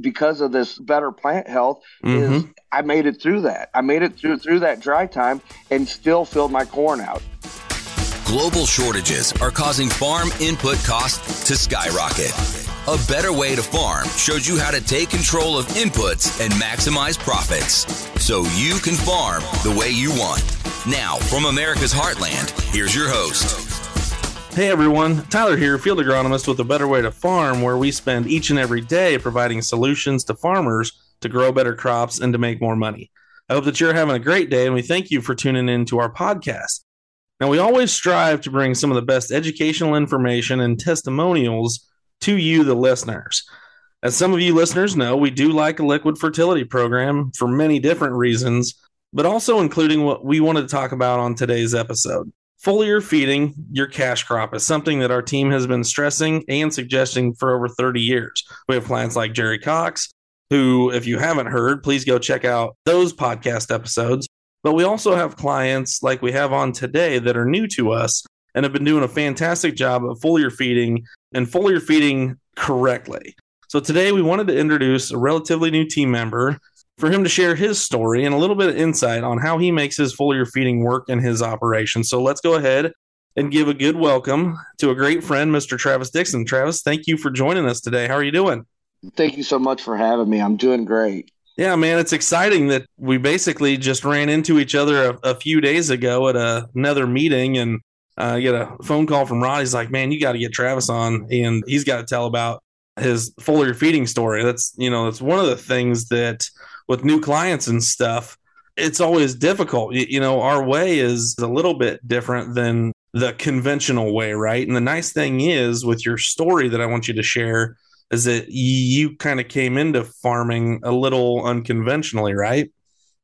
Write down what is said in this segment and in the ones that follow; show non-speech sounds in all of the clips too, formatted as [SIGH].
because of this better plant health mm-hmm. is I made it through that. I made it through through that dry time and still filled my corn out. Global shortages are causing farm input costs to skyrocket. A better way to farm shows you how to take control of inputs and maximize profits so you can farm the way you want. Now, from America's Heartland, here's your host. Hey everyone, Tyler here, field agronomist with a better way to farm, where we spend each and every day providing solutions to farmers to grow better crops and to make more money. I hope that you're having a great day, and we thank you for tuning in to our podcast. Now, we always strive to bring some of the best educational information and testimonials to you, the listeners. As some of you listeners know, we do like a liquid fertility program for many different reasons, but also including what we wanted to talk about on today's episode. Foliar feeding your cash crop is something that our team has been stressing and suggesting for over 30 years. We have clients like Jerry Cox, who, if you haven't heard, please go check out those podcast episodes. But we also have clients like we have on today that are new to us and have been doing a fantastic job of foliar feeding and foliar feeding correctly. So today we wanted to introduce a relatively new team member for him to share his story and a little bit of insight on how he makes his foliar feeding work in his operation. So let's go ahead and give a good welcome to a great friend, Mr. Travis Dixon. Travis, thank you for joining us today. How are you doing? Thank you so much for having me. I'm doing great. Yeah, man, it's exciting that we basically just ran into each other a, a few days ago at a, another meeting and uh, get a phone call from Rod. He's like, "Man, you got to get Travis on, and he's got to tell about his foliar feeding story." That's you know, that's one of the things that with new clients and stuff, it's always difficult. You, you know, our way is a little bit different than the conventional way, right? And the nice thing is with your story that I want you to share is that you kind of came into farming a little unconventionally, right?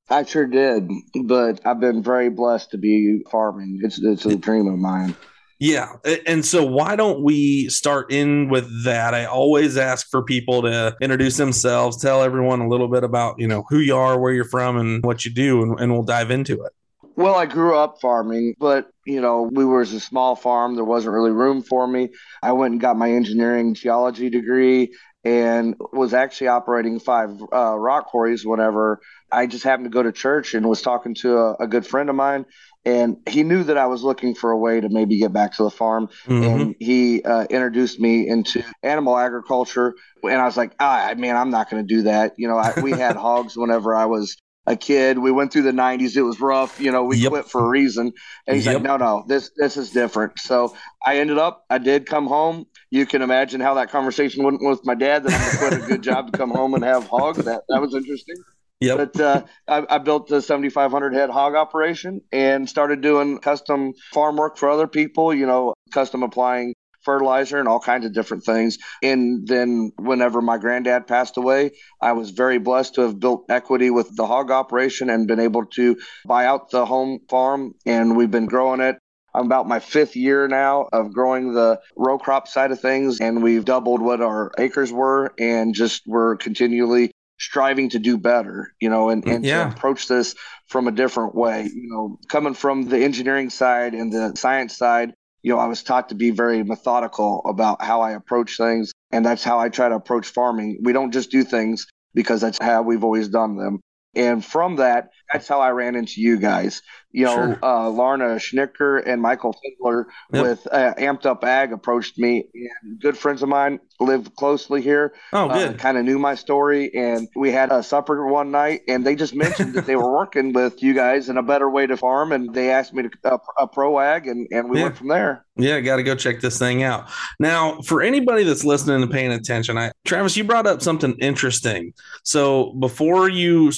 I sure did, but I've been very blessed to be farming. It's it's a dream of mine. Yeah. And so why don't we start in with that? I always ask for people to introduce themselves, tell everyone a little bit about, you know, who you are, where you're from and what you do and, and we'll dive into it. Well, I grew up farming, but you know, we were a small farm. There wasn't really room for me. I went and got my engineering geology degree and was actually operating five uh, rock quarries whenever I just happened to go to church and was talking to a, a, good friend of mine. And he knew that I was looking for a way to maybe get back to the farm. Mm-hmm. And he uh, introduced me into animal agriculture. And I was like, ah, mean, I'm not going to do that. You know, I, we [LAUGHS] had hogs whenever I was a kid. We went through the 90s. It was rough. You know, we yep. quit for a reason. And he's yep. like, no, no, this this is different. So I ended up, I did come home. You can imagine how that conversation went with my dad that I'm going quit a good job to come home and have hogs. That, that was interesting. Yeah. But uh, [LAUGHS] I, I, built a 7,500 head hog operation and started doing custom farm work for other people, you know, custom applying fertilizer and all kinds of different things. And then whenever my granddad passed away, I was very blessed to have built equity with the hog operation and been able to buy out the home farm. And we've been growing it I'm about my fifth year now of growing the row crop side of things, and we've doubled what our acres were, and just we're continually striving to do better, you know, and, and yeah. to approach this from a different way. You know, coming from the engineering side and the science side, you know, I was taught to be very methodical about how I approach things. And that's how I try to approach farming. We don't just do things because that's how we've always done them. And from that, that's how I ran into you guys. You know, sure. uh, Lorna Schnicker and Michael Fiedler yep. with uh, Amped Up Ag approached me. And good friends of mine live closely here. Oh, good. Uh, kind of knew my story. And we had a supper one night, and they just mentioned that they were [LAUGHS] working with you guys in a better way to farm. And they asked me to uh, a pro ag, and, and we yeah. went from there. Yeah, got to go check this thing out. Now, for anybody that's listening and paying attention, I Travis, you brought up something interesting. So before you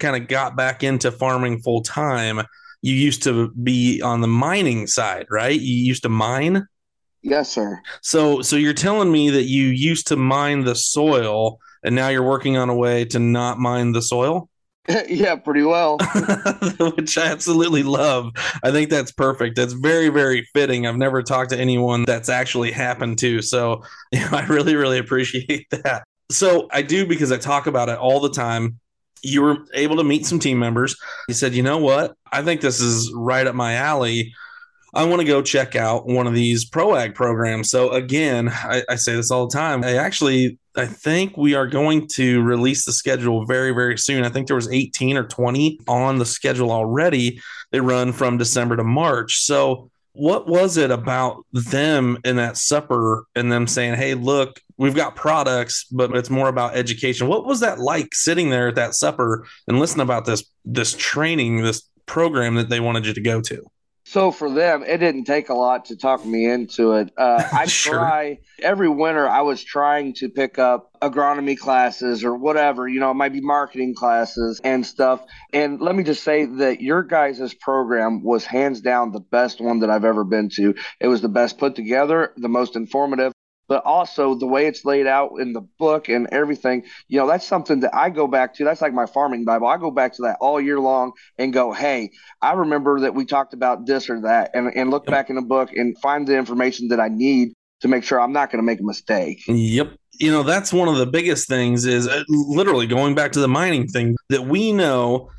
kind of got back into farming full time, you used to be on the mining side, right? You used to mine. Yes, sir. So, so you're telling me that you used to mine the soil, and now you're working on a way to not mine the soil? [LAUGHS] yeah, pretty well. [LAUGHS] Which I absolutely love. I think that's perfect. That's very, very fitting. I've never talked to anyone that's actually happened to. So, you [LAUGHS] know, I really, really appreciate that. So I do because I talk about it all the time you were able to meet some team members. You said, you know what? I think this is right up my alley. I want to go check out one of these ProAg programs. So again, I, I, say this all the time. I actually I think we are going to release the schedule very, very soon. I think there was 18 or 20 on the schedule already. They run from December to March. So what was it about them in that supper and them saying, Hey, look, we've got products, but it's more about education. What was that like sitting there at that supper and listening about this this training, this program that they wanted you to go to? So for them, it didn't take a lot to talk me into it. Uh, [LAUGHS] I sure. try every winter. I was trying to pick up agronomy classes or whatever. You know, it might be marketing classes and stuff. And let me just say that your guys' program was hands down the best one that I've ever been to. It was the best put together, the most informative but also the way it's laid out in the book and everything, you know, that's something that I go back to. That's like my farming Bible. I go back to that all year long and go, hey, I remember that we talked about this or that, and, and look yep. back in the book and find the information that I need to make sure I'm not going to make a mistake. Yep. You know, that's one of the biggest things is uh, literally going back to the mining thing that we know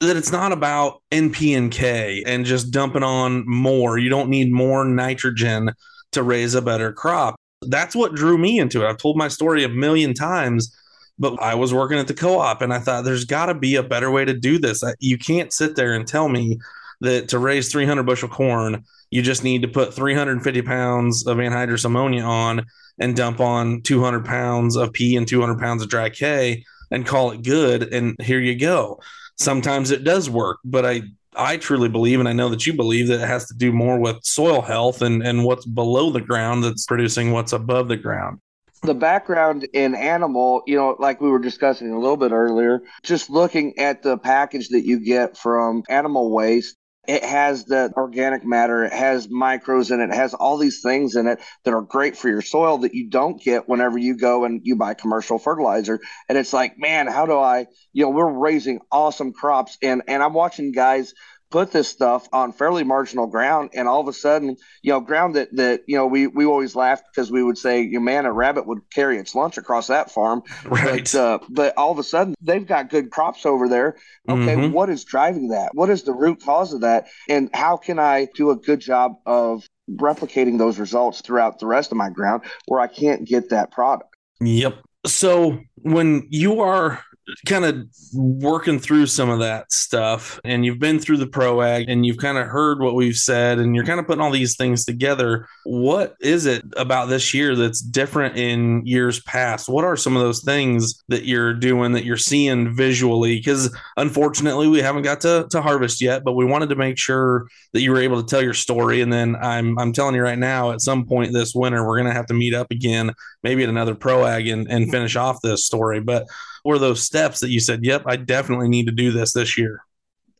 that it's not about NP and K and just dumping on more. You don't need more nitrogen to raise a better crop that's what drew me into it. I've told my story a million times, but I was working at the co op and I thought there's got to be a better way to do this. You can't sit there and tell me that to raise 300 bushel corn, you just need to put 350 pounds of anhydrous ammonia on and dump on 200 pounds of P and 200 pounds of dry K and call it good. And here you go. Sometimes it does work, but I I truly believe, and I know that you believe, that it has to do more with soil health and, and what's below the ground that's producing what's above the ground. The background in animal, you know, like we were discussing a little bit earlier, just looking at the package that you get from animal waste, it has the organic matter, it has micros in it, it has all these things in it that are great for your soil that you don't get whenever you go and you buy commercial fertilizer. And it's like, man, how do I, you know, we're raising awesome crops and and I'm watching guys put this stuff on fairly marginal ground and all of a sudden you know ground that that you know we we always laughed because we would say you man a rabbit would carry its lunch across that farm. [LAUGHS] Right. But, uh, but all of a sudden they've got good crops over there. Okay mm-hmm. what is driving that? What is the root cause of that? And how can i do a good job of replicating those results throughout the rest of my ground where i can't get that product? Yep. So when you are kind of working through some of that stuff and you've been through the proag and you've kind of heard what we've said and you're kind of putting all these things together. What is it about this year that's different in years past? What are some of those things that you're doing that you're seeing visually? Because unfortunately we haven't got to, to harvest yet but we wanted to make sure that you were able to tell your story and then i'm i'm telling you right now at some point this winter we're going to have to meet up again maybe at another proag and, and finish off this story. But were those steps that you said, "Yep, I definitely need to do this this year"?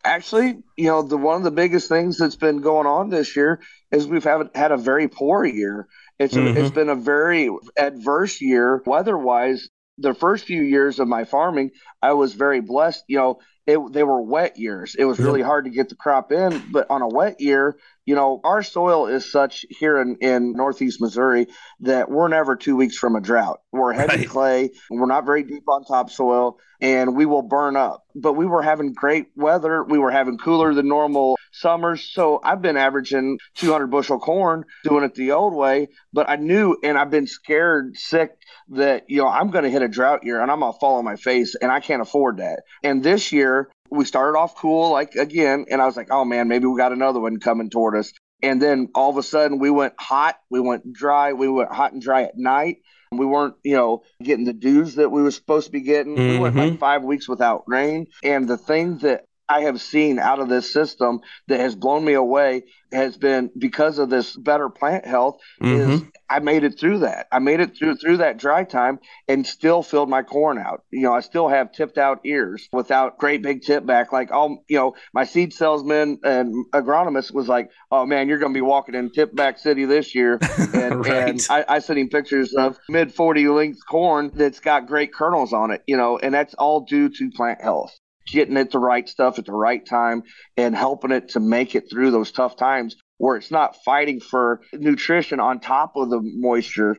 Actually, you know, the one of the biggest things that's been going on this year is we've have, had a very poor year. It's mm-hmm. it's been a very adverse year weather-wise. The first few years of my farming, I was very blessed. You know, it, they were wet years. It was really hard to get the crop in, but on a wet year, you know, our soil is such here in, in Northeast Missouri that we're never two weeks from a drought. We're heavy right. clay, we're not very deep on topsoil, and we will burn up. But we were having great weather. We were having cooler than normal summers. So I've been averaging 200 bushel corn doing it the old way. But I knew, and I've been scared sick that, you know, I'm going to hit a drought year and I'm going to fall on my face, and I can't afford that. And this year, we started off cool, like again, and I was like, oh man, maybe we got another one coming toward us. And then all of a sudden, we went hot, we went dry, we went hot and dry at night. We weren't, you know, getting the dews that we were supposed to be getting. Mm-hmm. We went like mm-hmm. five weeks without rain. And the thing that I have seen out of this system that has blown me away has been because of this better plant health mm-hmm. is I made it through that. I made it through through that dry time and still filled my corn out. You know, I still have tipped out ears without great big tip back. Like all you know, my seed salesman and agronomist was like, "Oh man, you're going to be walking in tip back city this year." [LAUGHS] And, right. and I, I sent him pictures of mid forty length corn that's got great kernels on it. You know, and that's all due to plant health getting it the right stuff at the right time and helping it to make it through those tough times where it's not fighting for nutrition on top of the moisture.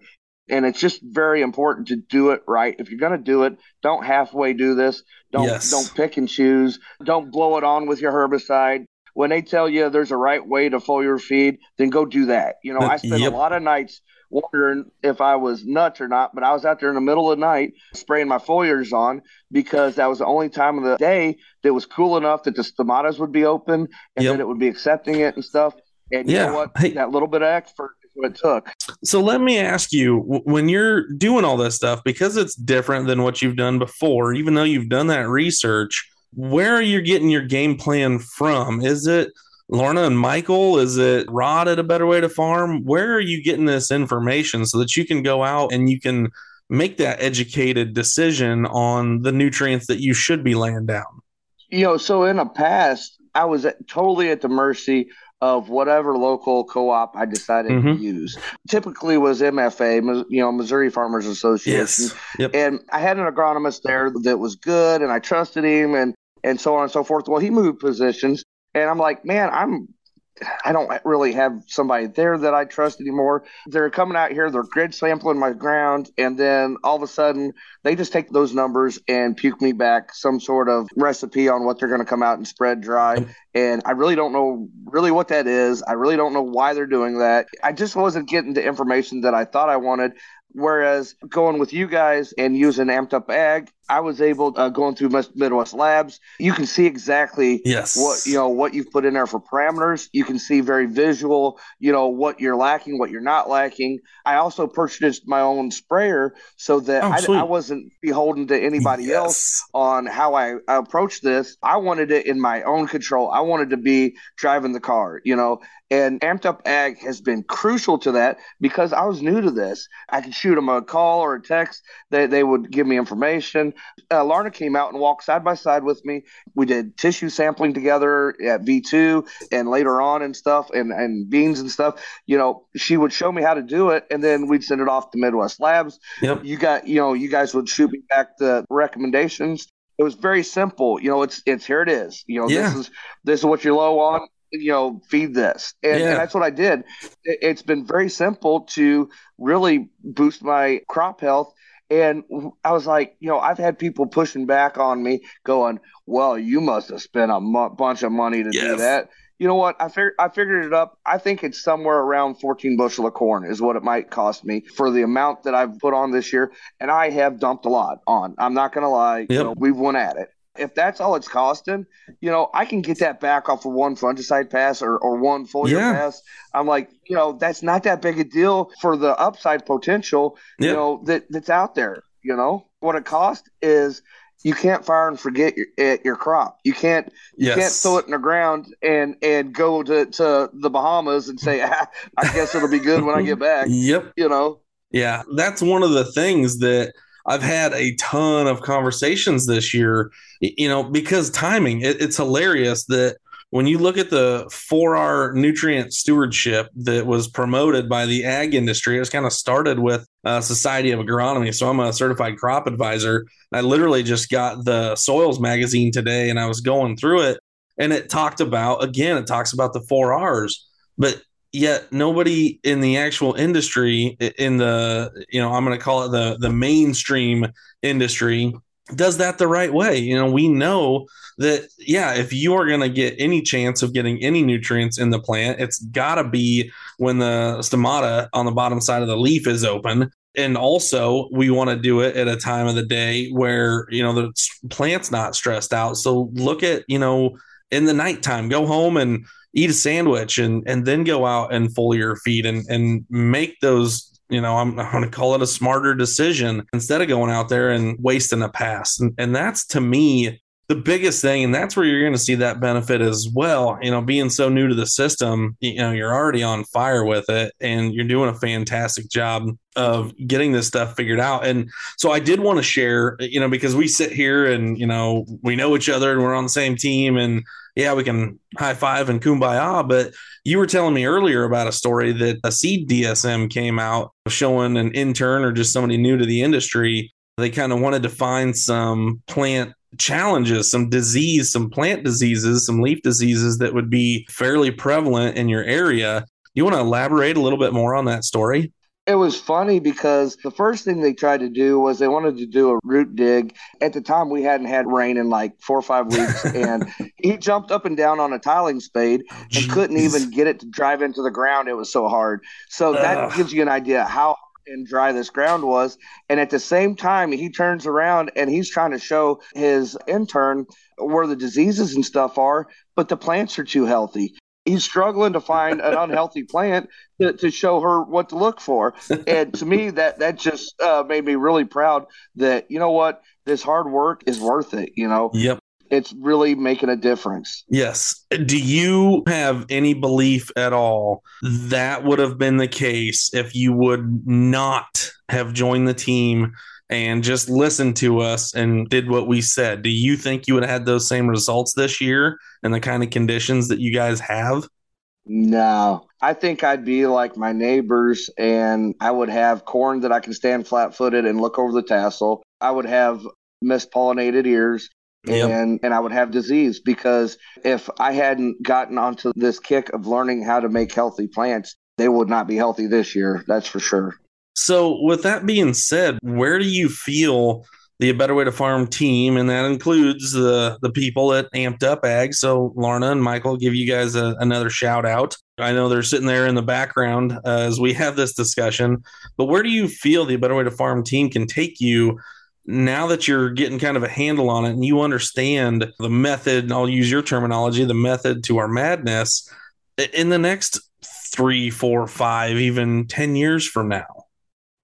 And it's just very important to do it right. If you're going to do it, don't halfway do this. Don't yes. don't pick and choose. Don't blow it on with your herbicide. When they tell you there's a right way to foliar feed, then go do that. You know, I spend yep. a lot of nights wondering if I was nuts or not. But I was out there in the middle of the night spraying my foliars on because that was the only time of the day that was cool enough that the stomatas would be open and yep. that it would be accepting it and stuff. And you yeah. know what? Hey. That little bit of effort is what it took. So let me ask you when you're doing all this stuff, because it's different than what you've done before, even though you've done that research, where are you getting your game plan from? Is it Lorna and Michael? Is it Rod at a better way to farm? Where are you getting this information so that you can go out and you can make that educated decision on the nutrients that you should be laying down? You know, so in the past, I was at, totally at the mercy of whatever local co-op I decided mm-hmm. to use. Typically was MFA, you know, Missouri Farmers Association. Yes. Yep. And I had an agronomist there that was good and I trusted him and and so on and so forth. Well, he moved positions and I'm like, man, I'm I don't really have somebody there that I trust anymore. They're coming out here, they're grid sampling my ground, and then all of a sudden they just take those numbers and puke me back some sort of recipe on what they're going to come out and spread dry. And I really don't know really what that is. I really don't know why they're doing that. I just wasn't getting the information that I thought I wanted. Whereas going with you guys and using Amped Up Ag, I was able uh, going through Midwest Labs. You can see exactly yes. what you know what you've put in there for parameters. You can see very visual, you know what you're lacking, what you're not lacking. I also purchased my own sprayer so that oh, I, I, wasn't beholden to anybody yes. else on how I, I approach this. I wanted it in my own control. I wanted to be driving the car, you know. And Amped Up Ag has been crucial to that because I was new to this. I could shoot them a call or a text. They, they would give me information uh, Lorna came out and walked side by side with me. We did tissue sampling together at V2 and later on and stuff and, and beans and stuff. You know, she would show me how to do it and then we'd send it off to Midwest Labs. Yep. You got, you know, you guys would shoot me back the recommendations. It was very simple. You know, it's, it's here it is. You know, yeah. this is, this is what you're low on you know, feed this. And, yeah. and, that's what I did. It's been very simple to really boost my crop health and I was like, you know, I've had people pushing back on me, going, "Well, you must have spent a bunch of money to yes. do that." You know what? I figured I figured it up. I think it's somewhere around 14 bushel of corn is what it might cost me for the amount that I've put on this year, and I have dumped a lot on. I'm not gonna lie. Yep. You know, we've went at it if that's all it's costing, you know, I can get that back off of one fungicide pass or, or one foliar yeah. pass. I'm like, you know, that's not that big a deal for the upside potential, you know, that that's out there. You know, what it costs is you can't fire and forget your eh, your crop. You can't you yes. can't throw it in the ground and and go to, to the Bahamas and say, [LAUGHS] ah, I guess it'll be good when I get back. Yep. You know. Yeah, that's one of the things that I've had a ton of conversations this year, you know, because timing, it, it's hilarious that when you look at the 4R nutrient stewardship that was promoted by the ag industry, it was kind of started with uh, Society of Agronomy. So I'm a certified crop advisor. I literally just got the Soils magazine today and I was going through it and it talked about, again, it talks about the 4Rs. But yet nobody in the actual industry in the you know i'm going to call it the the mainstream industry does that the right way. You know we know that yeah if you are going to get any chance of getting any nutrients in the plant it's got to be when the stomata on the bottom side of the leaf is open. And also we want to do it at a time of the day where you know the plant's not stressed out. So look at you know in the nighttime go home and eat a sandwich and and then go out and foliar feed and and make those you know i'm, [LAUGHS] I'm going to call it a smarter decision instead of going out there and wasting a pass. And, and that's to me the biggest thing and that's where you're going to see that benefit as well you know being so new to the system you know you're already on fire with it and you're doing a fantastic job of getting this stuff figured out. And so i did want to share you know because we sit here and you know we know each other and we're on the same team and yeah we can high five and kumbaya but you were telling me earlier about a story that a seed dsm came out showing an intern or just somebody new to the industry they kind of wanted to find some plant challenges, some disease, some plant diseases, some leaf diseases that would be fairly prevalent in your area. You want to elaborate a little bit more on that story? It was funny because the first thing they tried to do was they wanted to do a root dig. At the time, we hadn't had rain in like four or five weeks, [LAUGHS] and he jumped up and down on a tiling spade and Jeez. couldn't even get it to drive into the ground. It was so hard. So that Ugh. gives you an idea how and dry this ground was. And at the same time, he turns around and he's trying to show his intern where the diseases and stuff are, but the plants are too healthy he's struggling to find an unhealthy plant to, to, show her what to look for. [LAUGHS] And to me, that that just uh, made me really proud that you know what this hard work is worth it. You know. Yep. It's really making a difference. Yes. Do you have any belief at all that would have been the case if you would not have joined the team and just listened to us and did what we said, do you think you would have had those same results this year and the kind of conditions that you guys have? No, I think I'd be like my neighbors and I would have corn that I can stand flat footed and look over the tassel. I would have mispollinated ears. Yep. And and I would have disease because if I hadn't gotten onto this kick of learning how to make healthy plants, they would not be healthy this year. That's for sure. So, with that being said, where do you feel the Better Way to Farm team, and that includes the the people at Amped Up Ag? So, Lorna and Michael, give you guys a, another shout out. I know they're sitting there in the background uh, as we have this discussion, but where do you feel the Better Way to Farm team can take you? Now that you're getting kind of a handle on it and you understand the method, I'll use your terminology, the method to our madness in the next three, four, five, even 10 years from now?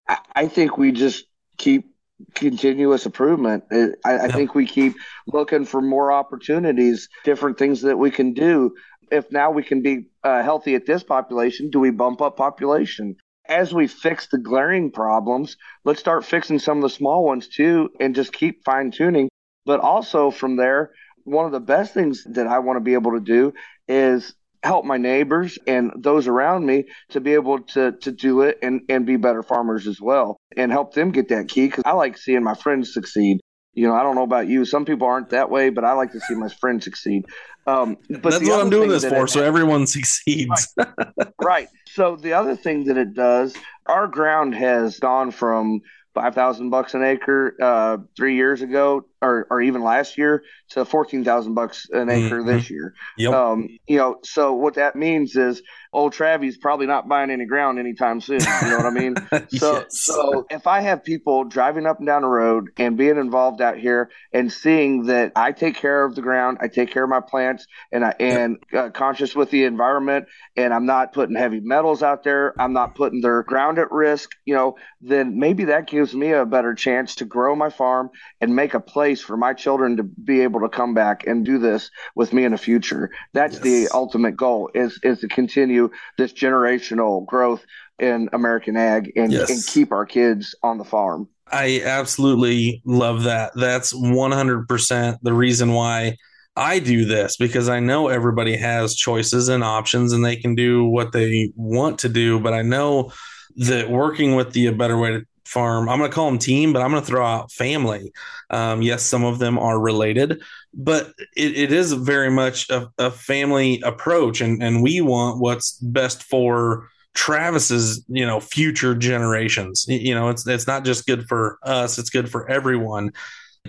I think we just keep continuous improvement. I, I think we keep looking for more opportunities, different things that we can do. If now we can be uh, healthy at this population, do we bump up population? As we fix the glaring problems, let's start fixing some of the small ones too and just keep fine tuning. But also from there, one of the best things that I want to be able to do is help my neighbors and those around me to be able to to do it and and be better farmers as well and help them get that key because I like seeing my friends succeed. You know, I don't know about you. Some people aren't that way, but I like to see my friends succeed. Um, but that's what I'm doing this for, so everyone succeeds. Right. right. So the other thing that it does, our ground has gone from five thousand bucks an acre uh, three years ago, or, or even last year, to fourteen thousand bucks an acre mm-hmm. this year. Yep. Um, you know, so what that means is old Travis probably not buying any ground anytime soon. You know what I mean? [LAUGHS] So, yes. so if I have people driving up and down the road and being involved out here and seeing that I take care of the ground, I take care of my plants, and I and uh, conscious with the environment, and I'm not putting heavy metals out there, I'm not putting their ground at risk. You know, then maybe that gives me a better chance to grow my farm and make a place for my children to be able to come back and do this with me in the future. That's yes. the ultimate goal is is to continue this generational growth in American ag and, yes. and keep our kids on the farm. I absolutely love that. That's 100% the reason why I do this because I know everybody has choices and options and they can do what they want to do. But I know that working with the Better Way to Farm, I'm going to call them team, but I'm going to throw out family. Um, yes, some of them are related, but it, it is very much a, a family approach, and and we want what's best for Travis's you know future generations. You know, it's it's not just good for us; it's good for everyone.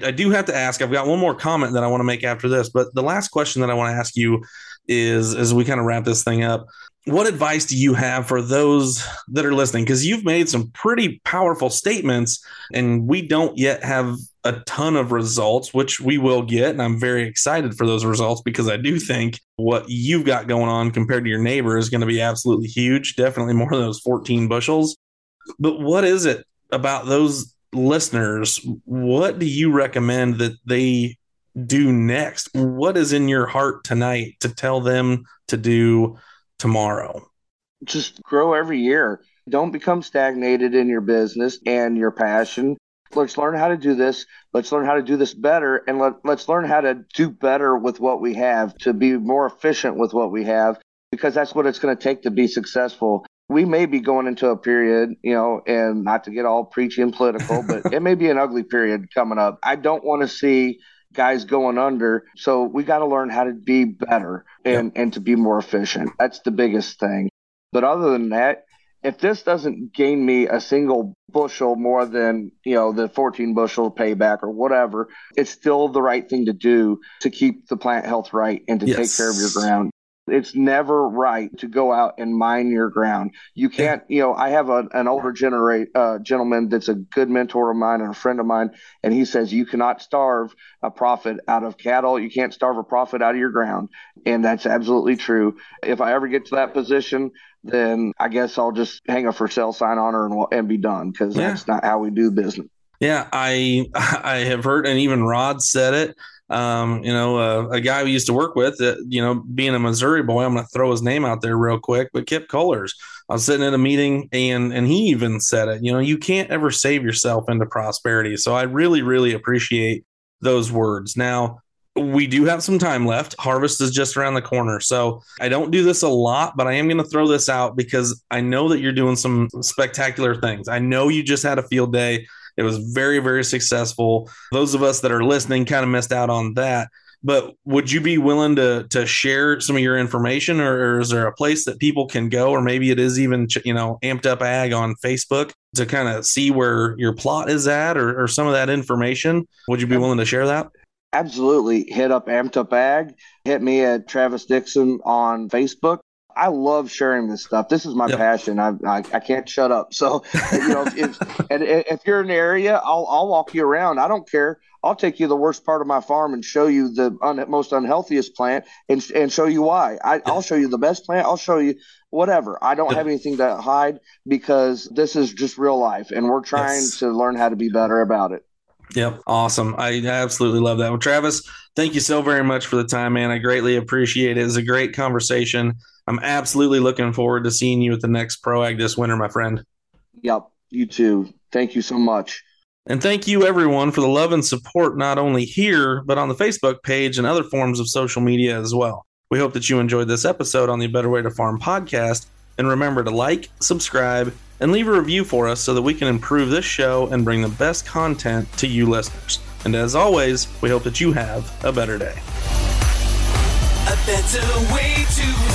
I do have to ask. I've got one more comment that I want to make after this, but the last question that I want to ask you is, as we kind of wrap this thing up, what advice do you have for those that are listening? Because you've made some pretty powerful statements, and we don't yet have a ton of results, which we will get. And I'm very excited for those results because I do think what you've got going on compared to your neighbor is going to be absolutely huge, definitely more than those 14 bushels. But what is it about those listeners? What do you recommend that they do next? What is in your heart tonight to tell them to do tomorrow? Just grow every year. Don't become stagnated in your business and your passion. Let's learn how to do this. Let's learn how to do this better. And let, let's learn how to do better with what we have to be more efficient with what we have because that's what it's going to take to be successful. We may be going into a period you know and not to get all preachy and political but [LAUGHS] it may be an ugly period coming up. I don't want to see guys going under so we got to learn how to be better and yep. and to be more efficient that's the biggest thing but other than that if this doesn't gain me a single bushel more than you know the 14 bushel payback or whatever it's still the right thing to do to keep the plant health right and to yes. take care of your ground it's never right to go out and mine your ground. You can't, you know, I have a, an older generate uh, gentleman that's a good mentor of mine and a friend of mine, and he says you cannot starve a profit out of cattle. You can't starve a profit out of your ground, and that's absolutely true. If I ever get to that position, then I guess I'll just hang a for sale sign on her and, and be done because yeah. that's not how we do business. Yeah, I [LAUGHS] I have heard, and even Rod said it um, you know, uh, a guy we used to work with, uh, you know, being a Missouri boy, I'm going to throw his name out there real quick, but Kip Cullers. I was sitting at a meeting and and he even said it, you know, you can't ever save yourself into prosperity. So I really, really appreciate those words. Now, we do have some time left. Harvest is just around the corner. So I don't do this a lot, but I am going to throw this out because I know that you're doing some spectacular things. I know you just had a field day it was very, very successful. Those of us that are listening kind of missed out on that. But would you be willing to to share some of your information, or, or is there a place that people can go, or maybe it is even you know amped up ag on Facebook to kind of see where your plot is at, or, or some of that information? Would you be willing to share that? Absolutely. Hit up Amped Up Ag. Hit me at Travis Dixon on Facebook. I love sharing this stuff. This is my yep. passion. I, I, I can't shut up. So you know, if, [LAUGHS] and if you're in the area, I'll I'll walk you around. I don't care. I'll take you the worst part of my farm and show you the un, most unhealthiest plant and and show you why. I, I'll show you the best plant. I'll show you whatever. I don't have anything to hide because this is just real life, and we're trying yes. to learn how to be better about it. Yep. Awesome. I absolutely love that. Well, Travis, thank you so very much for the time, man. I greatly appreciate it. It was a great conversation. I'm absolutely looking forward to seeing you at the next ProAg this winter, my friend. Yep. You too. Thank you so much. And thank you, everyone, for the love and support, not only here, but on the Facebook page and other forms of social media as well. We hope that you enjoyed this episode on the Better Way to Farm podcast. And remember to like, subscribe, and leave a review for us so that we can improve this show and bring the best content to you listeners. And as always, we hope that you have a better day. A better way to